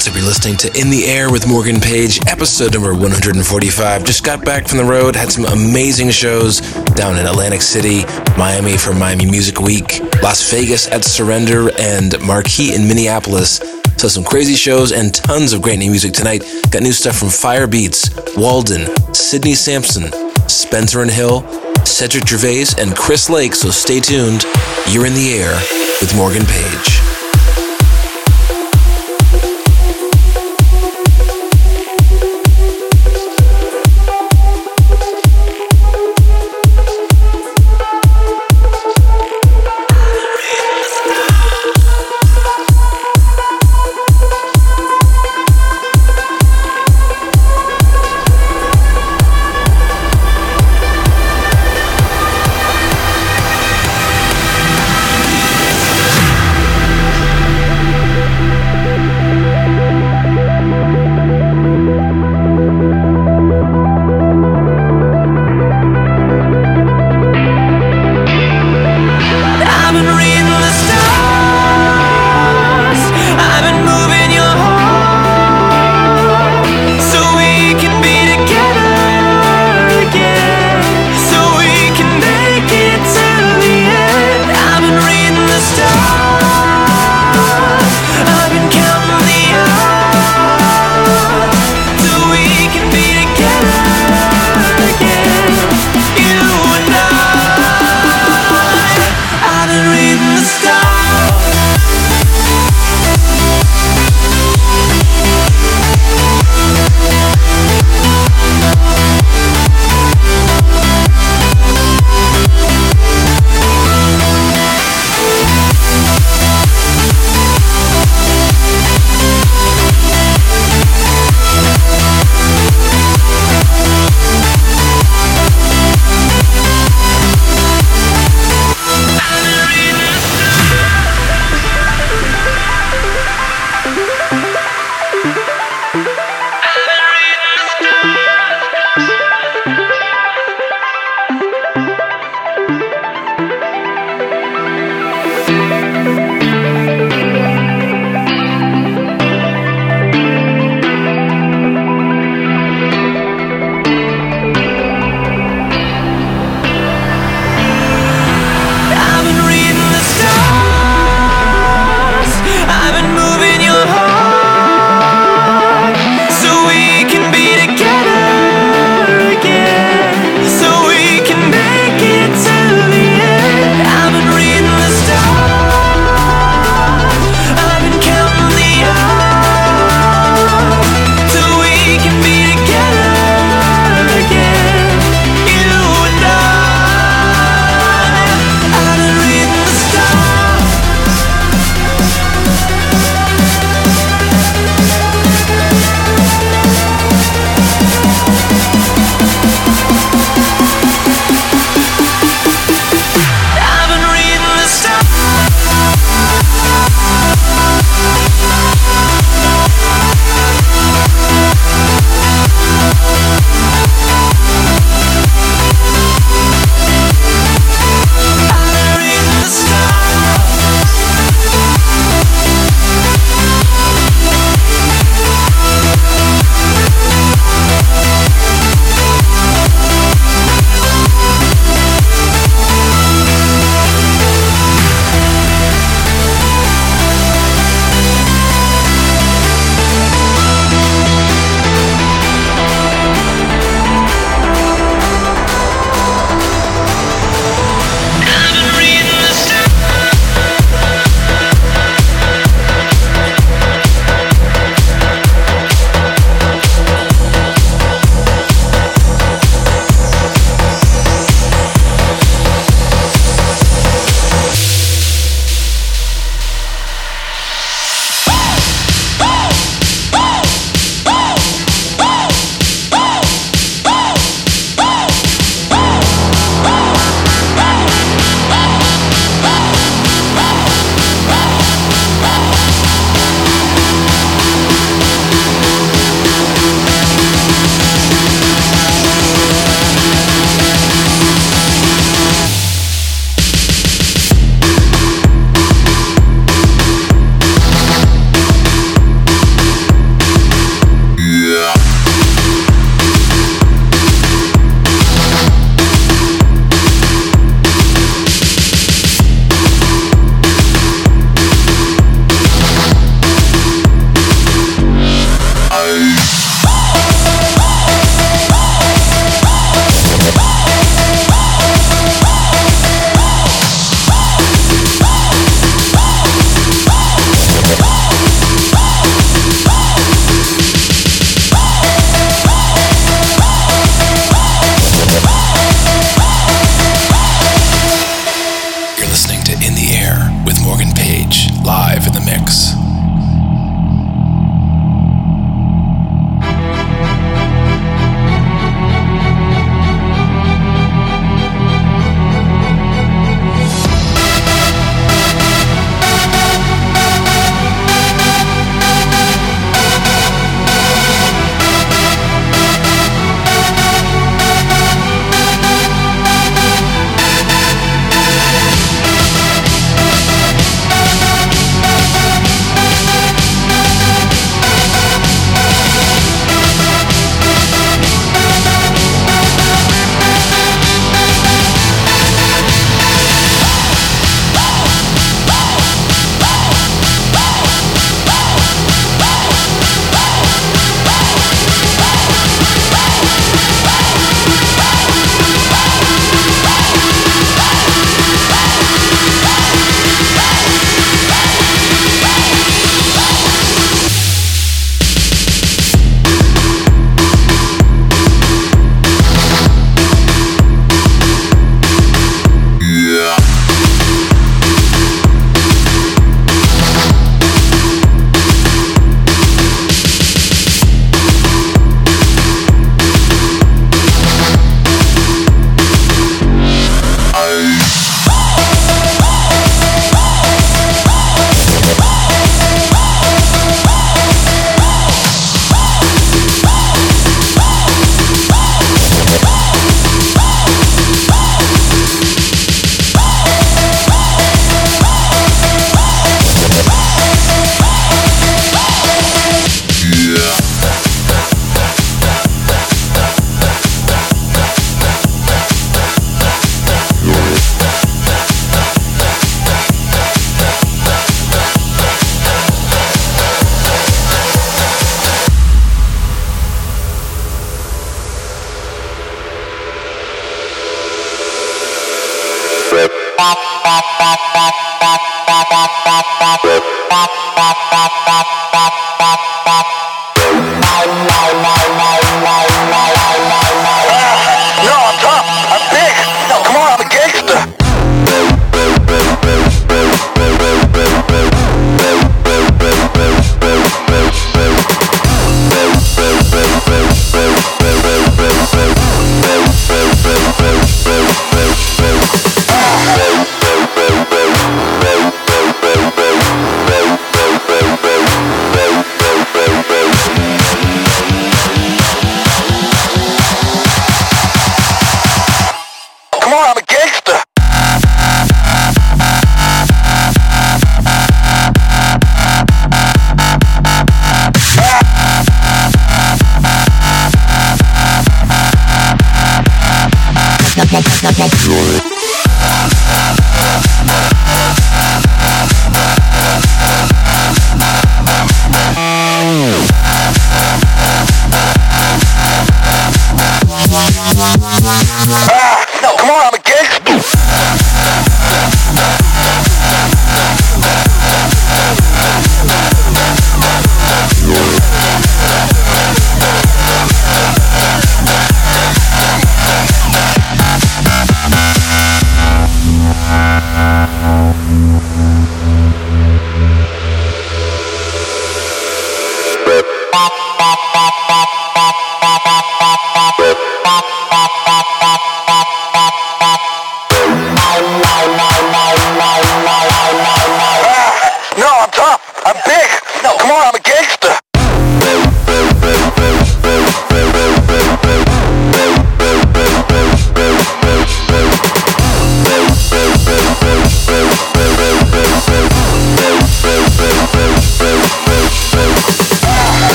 What's up? You're listening to In the Air with Morgan Page, episode number 145. Just got back from the road, had some amazing shows down in Atlantic City, Miami for Miami Music Week, Las Vegas at Surrender, and Marquee in Minneapolis. So some crazy shows and tons of great new music tonight. Got new stuff from Firebeatz, Walden, Sidney Samson, Spencer and Hill, Cedric Gervais, and Chris Lake. So stay tuned. You're in the air with Morgan Page.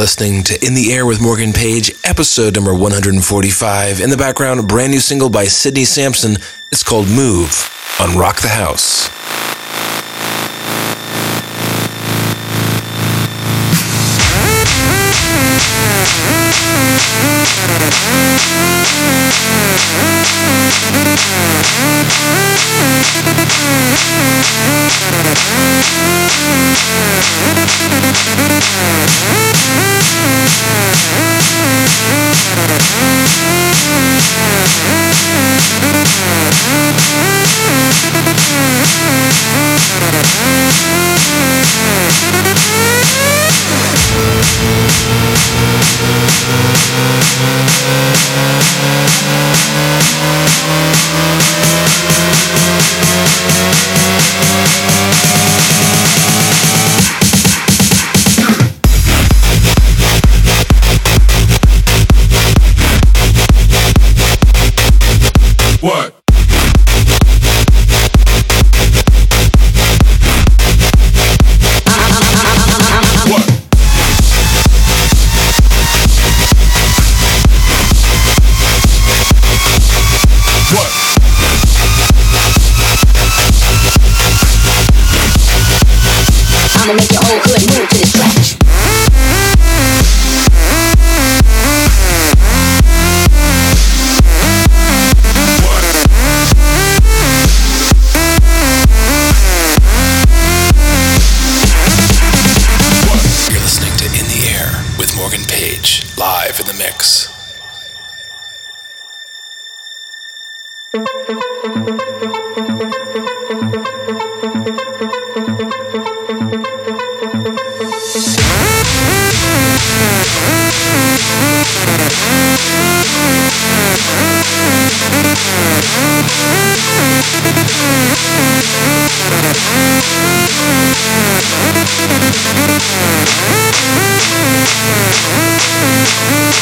Listening to In the Air with Morgan Page, episode number 145. In the background, a brand new single by Sidney Samson. It's called Move on Rock the Houze.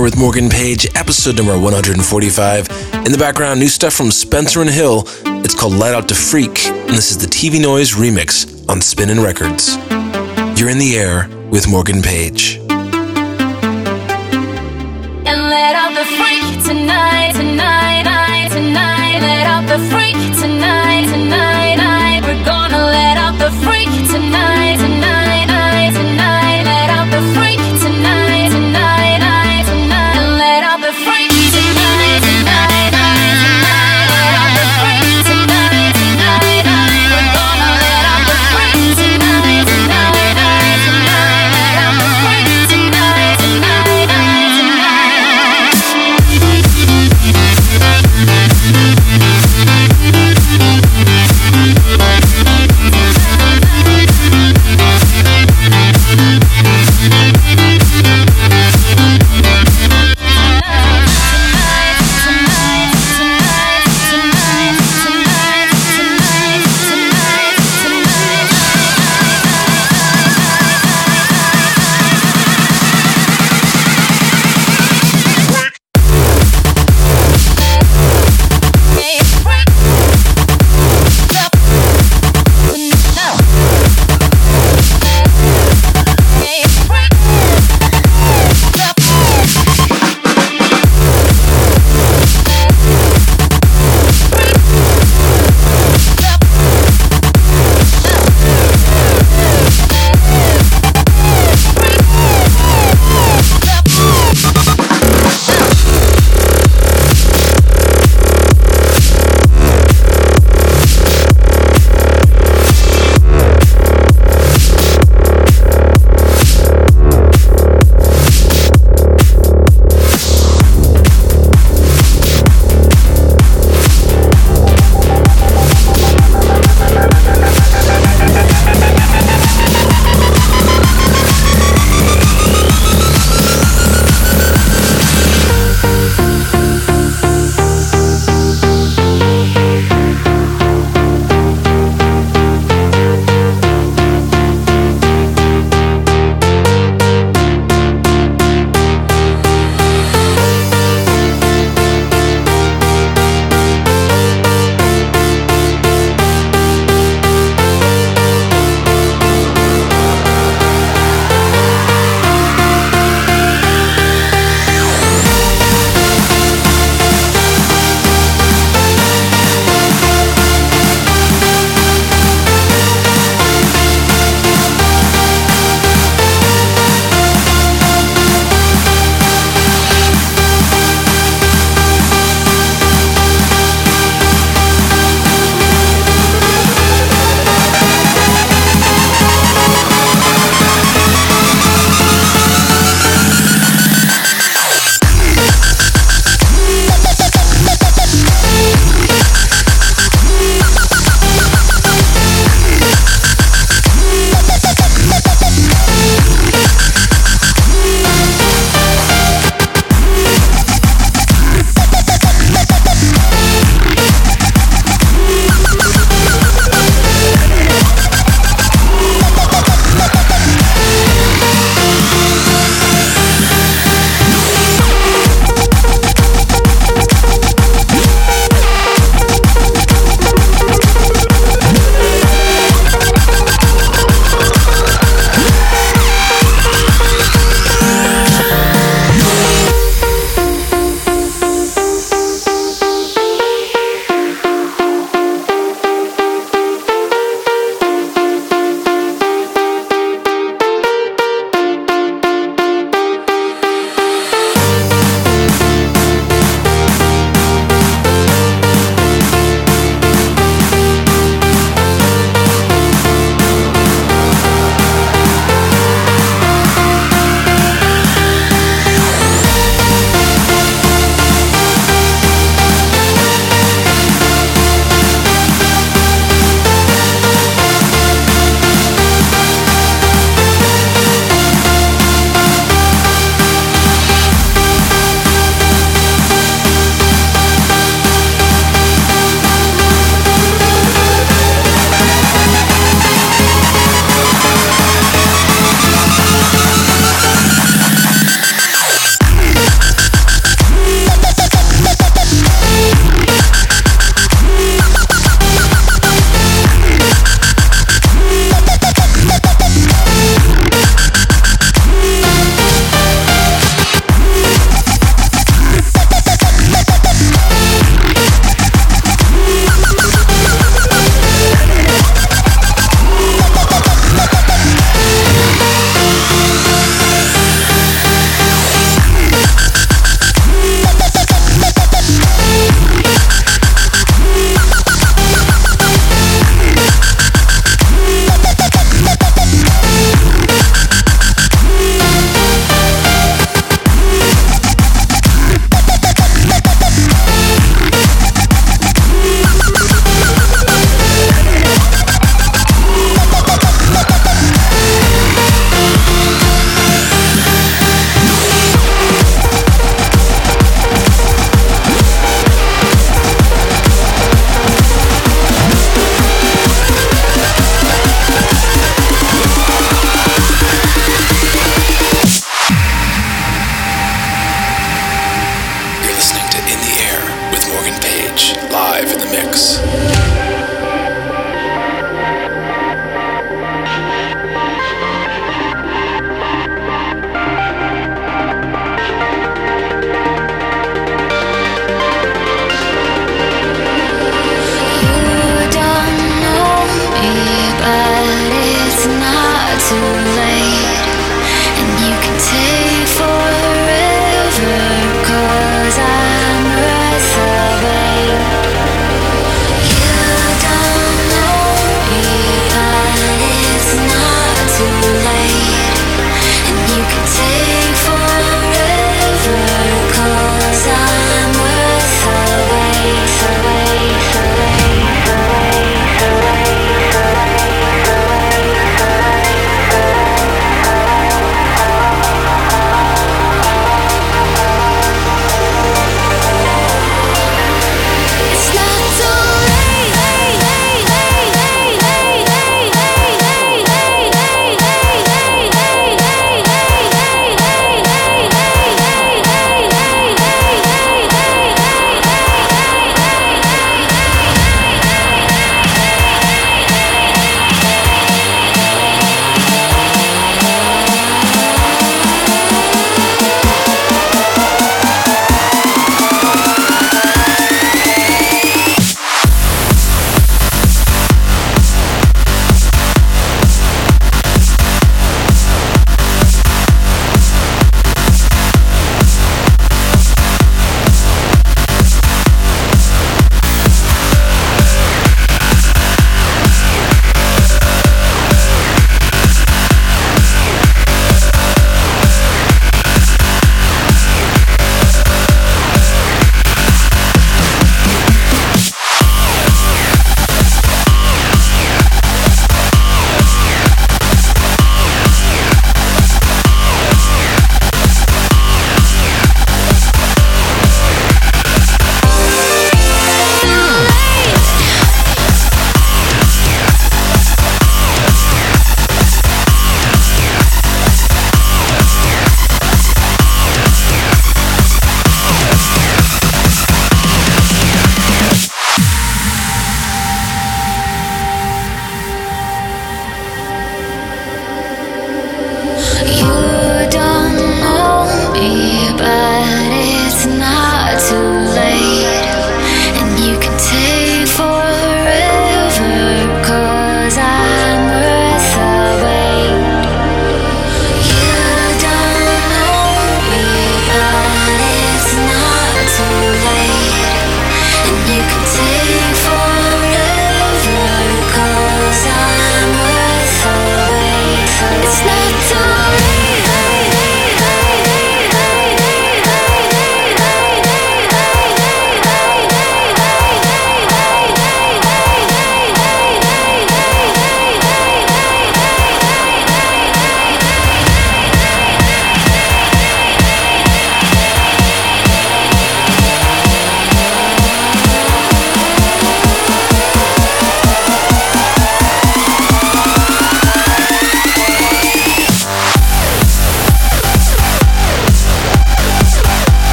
With Morgan Page, episode number 145. In the background, new stuff from Spencer and Hill. It's called Light Out to Freak, and this is the TV Noise remix on Spinnin' Records. You're in the air with Morgan Page. And let out the freak tonight, tonight, tonight. Let out the freak tonight, tonight. We're gonna let out the freak tonight,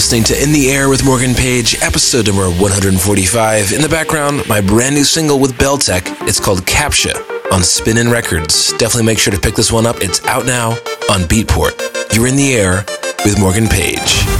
listening to In the Air with Morgan Page, episode number 145. In the background, my brand new single with Beltek. It's called Captcha on Spinnin' Records. Definitely make sure to pick this one up. It's out now on Beatport. You're in the air with Morgan Page.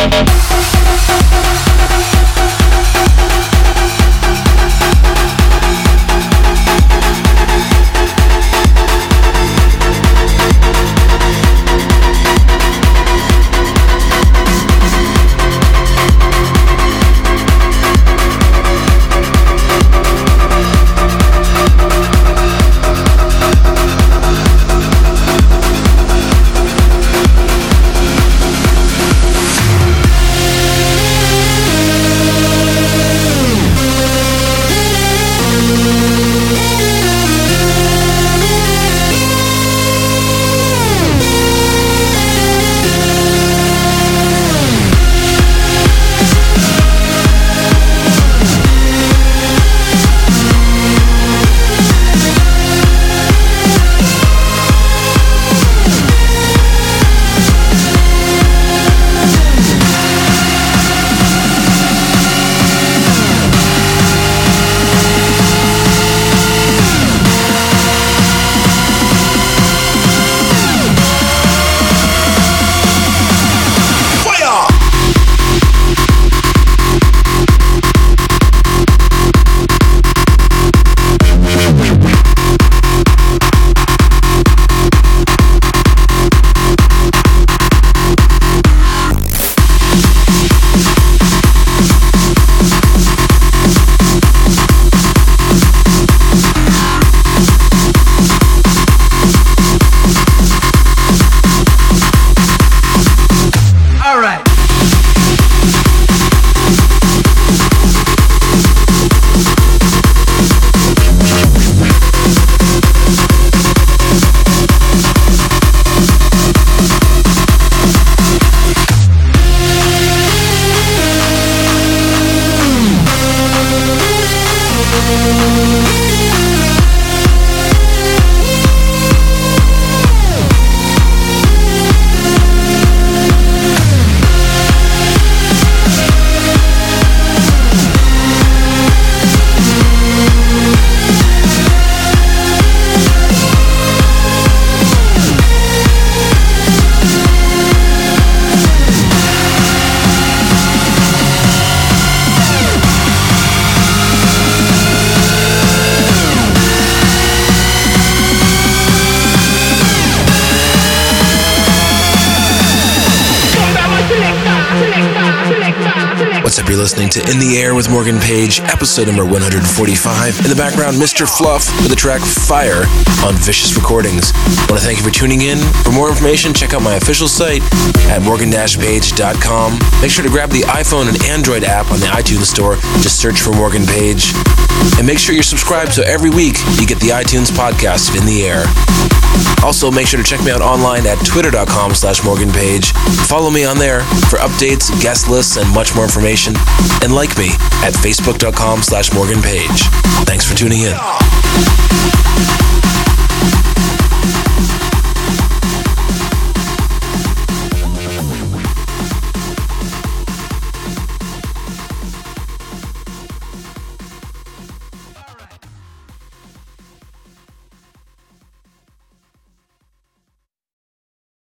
Thank In the Air with Morgan Page, episode number 145. In the background, Mr. Fluff with the track Fire on Vicious Recordings. I want to thank you for tuning in. For more information, check out my official site at morgan-page.com. Make sure to grab the iPhone and Android app on the iTunes Store. Just search for Morgan Page. And make sure you're subscribed so every week you get the iTunes podcast In the Air. Also, make sure to check me out online at twitter.com slash morganpage. Follow me on there for updates, guest lists, and much more information. And like me at facebook.com slash morganpage. Thanks for tuning in.